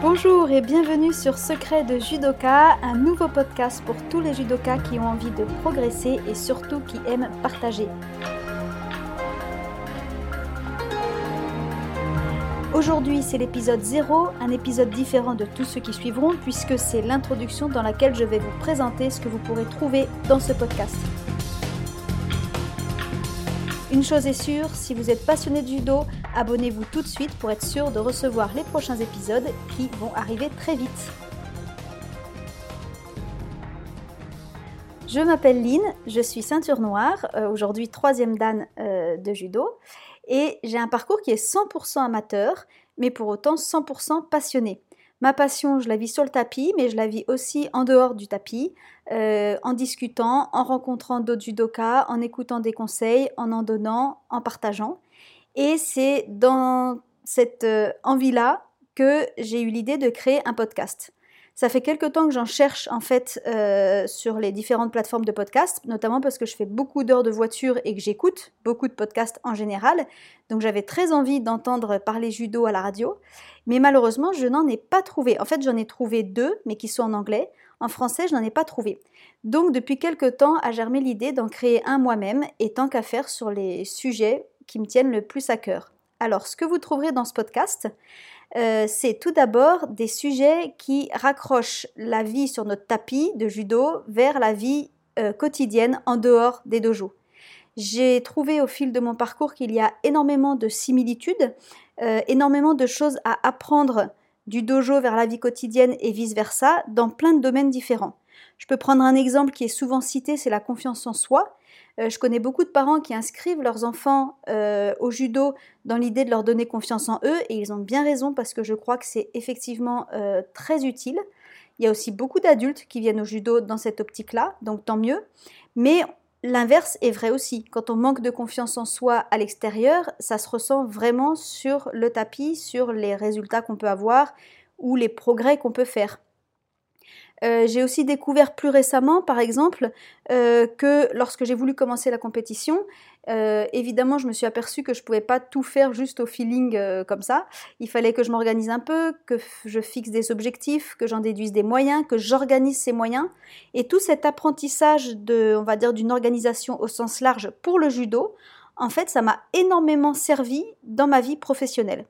Bonjour et bienvenue sur Secret de Judoka, un nouveau podcast pour tous les judokas qui ont envie de progresser et surtout qui aiment partager. Aujourd'hui, c'est l'épisode 0, un épisode différent de tous ceux qui suivront puisque c'est l'introduction dans laquelle je vais vous présenter ce que vous pourrez trouver dans ce podcast. Une chose est sûre, si vous êtes passionné de judo, abonnez-vous tout de suite pour être sûr de recevoir les prochains épisodes qui vont arriver très vite. Je m'appelle Lynn, je suis ceinture noire, euh, aujourd'hui troisième dan euh, de judo, et j'ai un parcours qui est 100% amateur, mais pour autant 100% passionné. Ma passion, je la vis sur le tapis, mais je la vis aussi en dehors du tapis, euh, en discutant, en rencontrant d'autres judokas, en écoutant des conseils, en en donnant, en partageant. Et c'est dans cette euh, envie-là que j'ai eu l'idée de créer un podcast. Ça fait quelque temps que j'en cherche en fait euh, sur les différentes plateformes de podcast, notamment parce que je fais beaucoup d'heures de voiture et que j'écoute beaucoup de podcasts en général. Donc j'avais très envie d'entendre parler judo à la radio, mais malheureusement je n'en ai pas trouvé. En fait j'en ai trouvé deux, mais qui sont en anglais. En français je n'en ai pas trouvé. Donc depuis quelque temps a germé l'idée d'en créer un moi-même et tant qu'à faire sur les sujets qui me tiennent le plus à cœur. Alors ce que vous trouverez dans ce podcast, euh, c'est tout d'abord des sujets qui raccrochent la vie sur notre tapis de judo vers la vie euh, quotidienne en dehors des dojos. J'ai trouvé au fil de mon parcours qu'il y a énormément de similitudes, euh, énormément de choses à apprendre du dojo vers la vie quotidienne et vice-versa dans plein de domaines différents. Je peux prendre un exemple qui est souvent cité, c'est la confiance en soi. Euh, je connais beaucoup de parents qui inscrivent leurs enfants euh, au judo dans l'idée de leur donner confiance en eux et ils ont bien raison parce que je crois que c'est effectivement euh, très utile. Il y a aussi beaucoup d'adultes qui viennent au judo dans cette optique-là, donc tant mieux. Mais l'inverse est vrai aussi. Quand on manque de confiance en soi à l'extérieur, ça se ressent vraiment sur le tapis, sur les résultats qu'on peut avoir ou les progrès qu'on peut faire. Euh, j'ai aussi découvert plus récemment, par exemple, euh, que lorsque j'ai voulu commencer la compétition, euh, évidemment, je me suis aperçue que je ne pouvais pas tout faire juste au feeling comme ça. Il fallait que je m'organise un peu, que je fixe des objectifs, que j'en déduise des moyens, que j'organise ces moyens. Et tout cet apprentissage de, on va dire, d'une organisation au sens large pour le judo, en fait, ça m'a énormément servi dans ma vie professionnelle.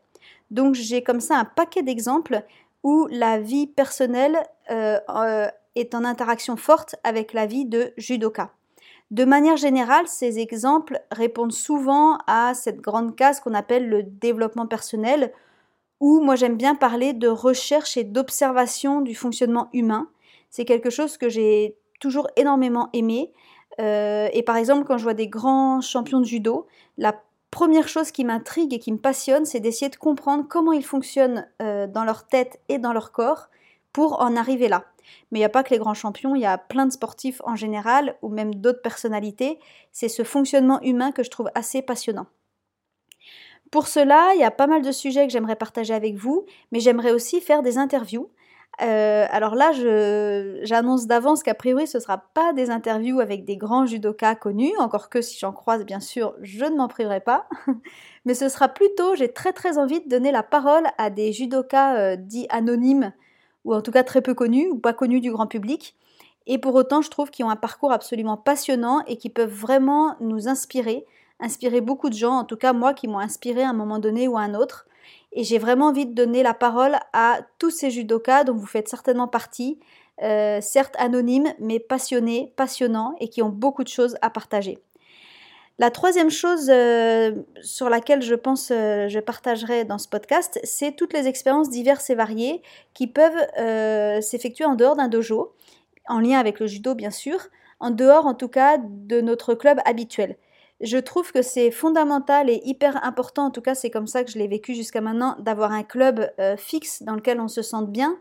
Donc j'ai comme ça un paquet d'exemples où la vie personnelle est en interaction forte avec la vie de judoka. De manière générale, ces exemples répondent souvent à cette grande case qu'on appelle le développement personnel, où moi j'aime bien parler de recherche et d'observation du fonctionnement humain. C'est quelque chose que j'ai toujours énormément aimé. Euh, et par exemple, quand je vois des grands champions de judo, la première chose qui m'intrigue et qui me passionne, c'est d'essayer de comprendre comment ils fonctionnent euh, dans leur tête et dans leur corps pour en arriver là. Mais il n'y a pas que les grands champions, il y a plein de sportifs en général, ou même d'autres personnalités. C'est ce fonctionnement humain que je trouve assez passionnant. Pour cela, il y a pas mal de sujets que j'aimerais partager avec vous, mais j'aimerais aussi faire des interviews euh, alors là, j'annonce d'avance qu'a priori, ce ne sera pas des interviews avec des grands judokas connus, encore que si j'en croise, bien sûr, je ne m'en priverai pas. Mais ce sera plutôt, j'ai très très envie de donner la parole à des judokas euh, dits anonymes, ou en tout cas très peu connus, ou pas connus du grand public. Et pour autant, je trouve qu'ils ont un parcours absolument passionnant et qui peuvent vraiment nous inspirer, inspirer beaucoup de gens, en tout cas moi qui m'ont inspiré à un moment donné ou à un autre. Et j'ai vraiment envie de donner la parole à tous ces judokas dont vous faites certainement partie, euh, certes anonymes, mais passionnés, passionnants et qui ont beaucoup de choses à partager. La troisième chose euh, sur laquelle je pense euh, je partagerai dans ce podcast, c'est toutes les expériences diverses et variées qui peuvent s'effectuer en dehors d'un dojo, en lien avec le judo bien sûr, en dehors en tout cas de notre club habituel je trouve que c'est fondamental et hyper important, en tout cas c'est comme ça que je l'ai vécu jusqu'à maintenant, d'avoir un club euh, fixe dans lequel on se sente bien.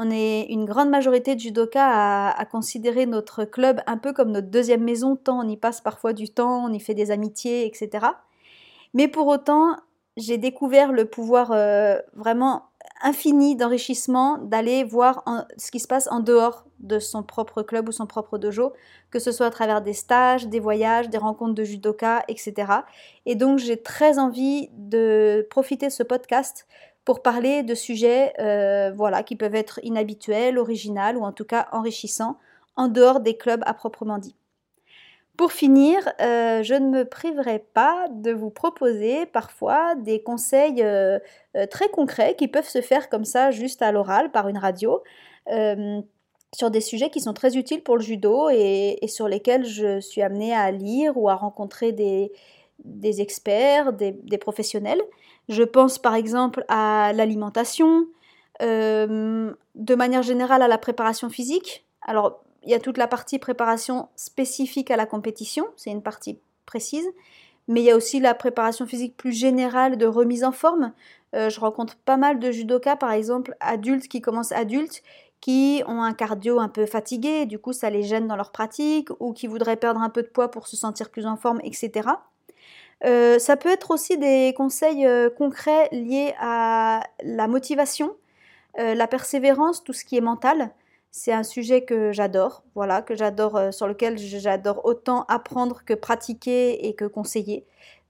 On est une grande majorité de judokas à, considérer notre club un peu comme notre deuxième maison, tant on y passe parfois du temps, on y fait des amitiés, etc. Mais pour autant, j'ai découvert le pouvoir euh, vraiment infini d'enrichissement d'aller voir ce qui se passe en dehors de son propre club ou son propre dojo, que ce soit à travers des stages, des voyages, des rencontres de judoka, etc. Et donc j'ai très envie de profiter de ce podcast pour parler de sujets euh, voilà, qui peuvent être inhabituels, originaux ou en tout cas enrichissants en dehors des clubs à proprement dit. Pour finir, euh, je ne me priverai pas de vous proposer parfois des conseils euh, très concrets qui peuvent se faire comme ça juste à l'oral par une radio sur des sujets qui sont très utiles pour le judo et, sur lesquels je suis amenée à lire ou à rencontrer des, experts, des, professionnels. Je pense par exemple à l'alimentation, euh, de manière générale à la préparation physique. Alors, il y a toute la partie préparation spécifique à la compétition, c'est une partie précise, mais il y a aussi la préparation physique plus générale de remise en forme. Euh, je rencontre pas mal de judokas, par exemple, adultes qui commencent adultes qui ont un cardio un peu fatigué, du coup ça les gêne dans leur pratique, ou qui voudraient perdre un peu de poids pour se sentir plus en forme, etc. Euh, ça peut être aussi des conseils euh, concrets liés à la motivation, euh, la persévérance, tout ce qui est mental. C'est un sujet que j'adore, voilà, que j'adore, sur lequel j'adore autant apprendre que pratiquer et que conseiller.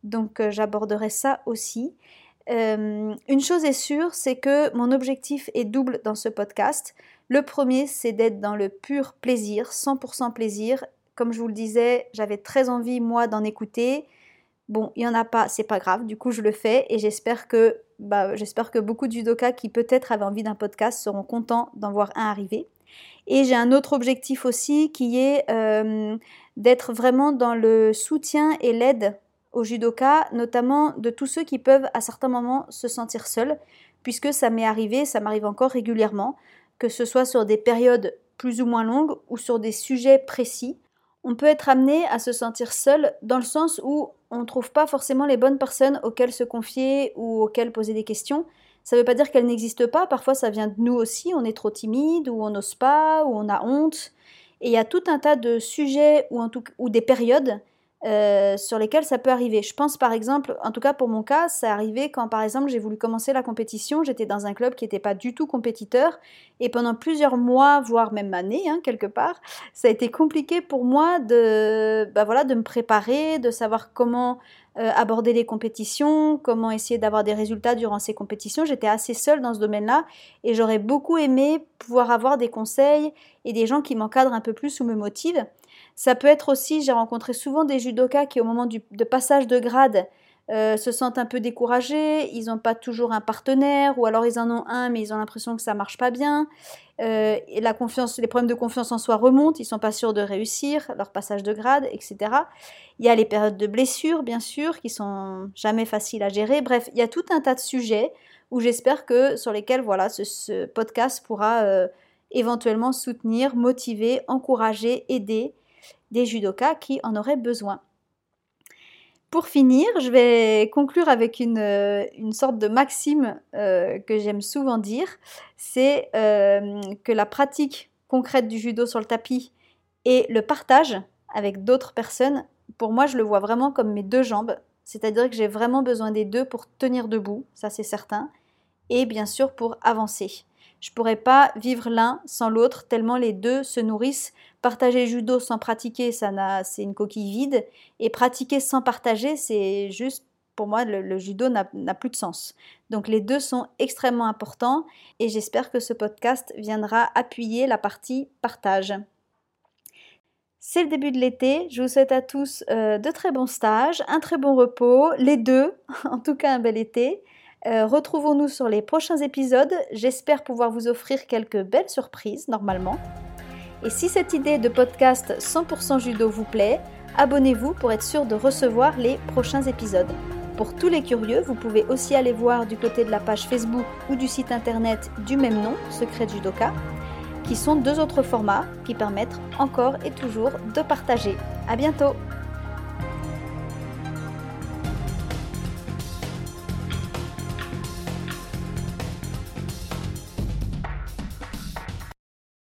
Donc j'aborderai ça aussi. une chose est sûre, c'est que mon objectif est double dans ce podcast. Le premier, c'est d'être dans le pur plaisir, 100% plaisir. Comme je vous le disais, j'avais très envie, moi, d'en écouter. Bon, il n'y en a pas, c'est pas grave, du coup je le fais et j'espère que, bah, j'espère que beaucoup de judokas qui peut-être avaient envie d'un podcast seront contents d'en voir un arriver. Et j'ai un autre objectif aussi qui est euh, d'être vraiment dans le soutien et l'aide aux judokas, notamment de tous ceux qui peuvent à certains moments se sentir seuls, puisque ça m'est arrivé, ça m'arrive encore régulièrement que ce soit sur des périodes plus ou moins longues ou sur des sujets précis, on peut être amené à se sentir seul dans le sens où on ne trouve pas forcément les bonnes personnes auxquelles se confier ou auxquelles poser des questions. Ça ne veut pas dire qu'elles n'existent pas, parfois ça vient de nous aussi, on est trop timide ou on n'ose pas ou on a honte. Et il y a tout un tas de sujets ou, ou des périodes euh, sur lesquels ça peut arriver. Je pense par exemple, en tout cas pour mon cas, ça arrivé quand par exemple j'ai voulu commencer la compétition, j'étais dans un club qui n'était pas du tout compétiteur et pendant plusieurs mois, voire même années hein, quelque part, ça a été compliqué pour moi de, bah voilà, de me préparer, de savoir comment euh, aborder les compétitions, comment essayer d'avoir des résultats durant ces compétitions. J'étais assez seule dans ce domaine-là et j'aurais beaucoup aimé pouvoir avoir des conseils et des gens qui m'encadrent un peu plus ou me motivent. Ça peut être aussi, j'ai rencontré souvent des judokas qui au moment du, passage de grade euh, se sentent un peu découragés, ils n'ont pas toujours un partenaire, ou alors ils en ont un mais ils ont l'impression que ça marche pas bien. Euh, la confiance, les problèmes de confiance en soi remontent, ils sont pas sûrs de réussir leur passage de grade, etc. Il y a les périodes de blessures, bien sûr, qui sont jamais faciles à gérer. Bref, il y a tout un tas de sujets où j'espère que sur lesquels voilà ce, podcast pourra euh, éventuellement soutenir, motiver, encourager, aider des judokas qui en auraient besoin. Pour finir, je vais conclure avec une, euh, sorte de maxime euh, que j'aime souvent dire, c'est euh, que la pratique concrète du judo sur le tapis et le partage avec d'autres personnes, pour moi, je le vois vraiment comme mes deux jambes, c'est-à-dire que j'ai vraiment besoin des deux pour tenir debout, ça c'est certain, et bien sûr pour avancer. Je pourrais pas vivre l'un sans l'autre tellement les deux se nourrissent. Partager judo sans pratiquer, ça c'est une coquille vide. Et pratiquer sans partager, c'est juste, pour moi, le, judo n'a, n'a plus de sens. Donc les deux sont extrêmement importants et j'espère que ce podcast viendra appuyer la partie partage. C'est le début de l'été. Je vous souhaite à tous euh, de très bons stages, un très bon repos, les deux, en tout cas un bel été. Euh, retrouvons-nous sur les prochains épisodes. J'espère pouvoir vous offrir quelques belles surprises normalement. Et si cette idée de podcast 100% judo vous plaît, abonnez-vous pour être sûr de recevoir les prochains épisodes. Pour tous les curieux, vous pouvez aussi aller voir du côté de la page Facebook ou du site internet du même nom, Secret Judoka, qui sont deux autres formats qui permettent encore et toujours de partager. À bientôt!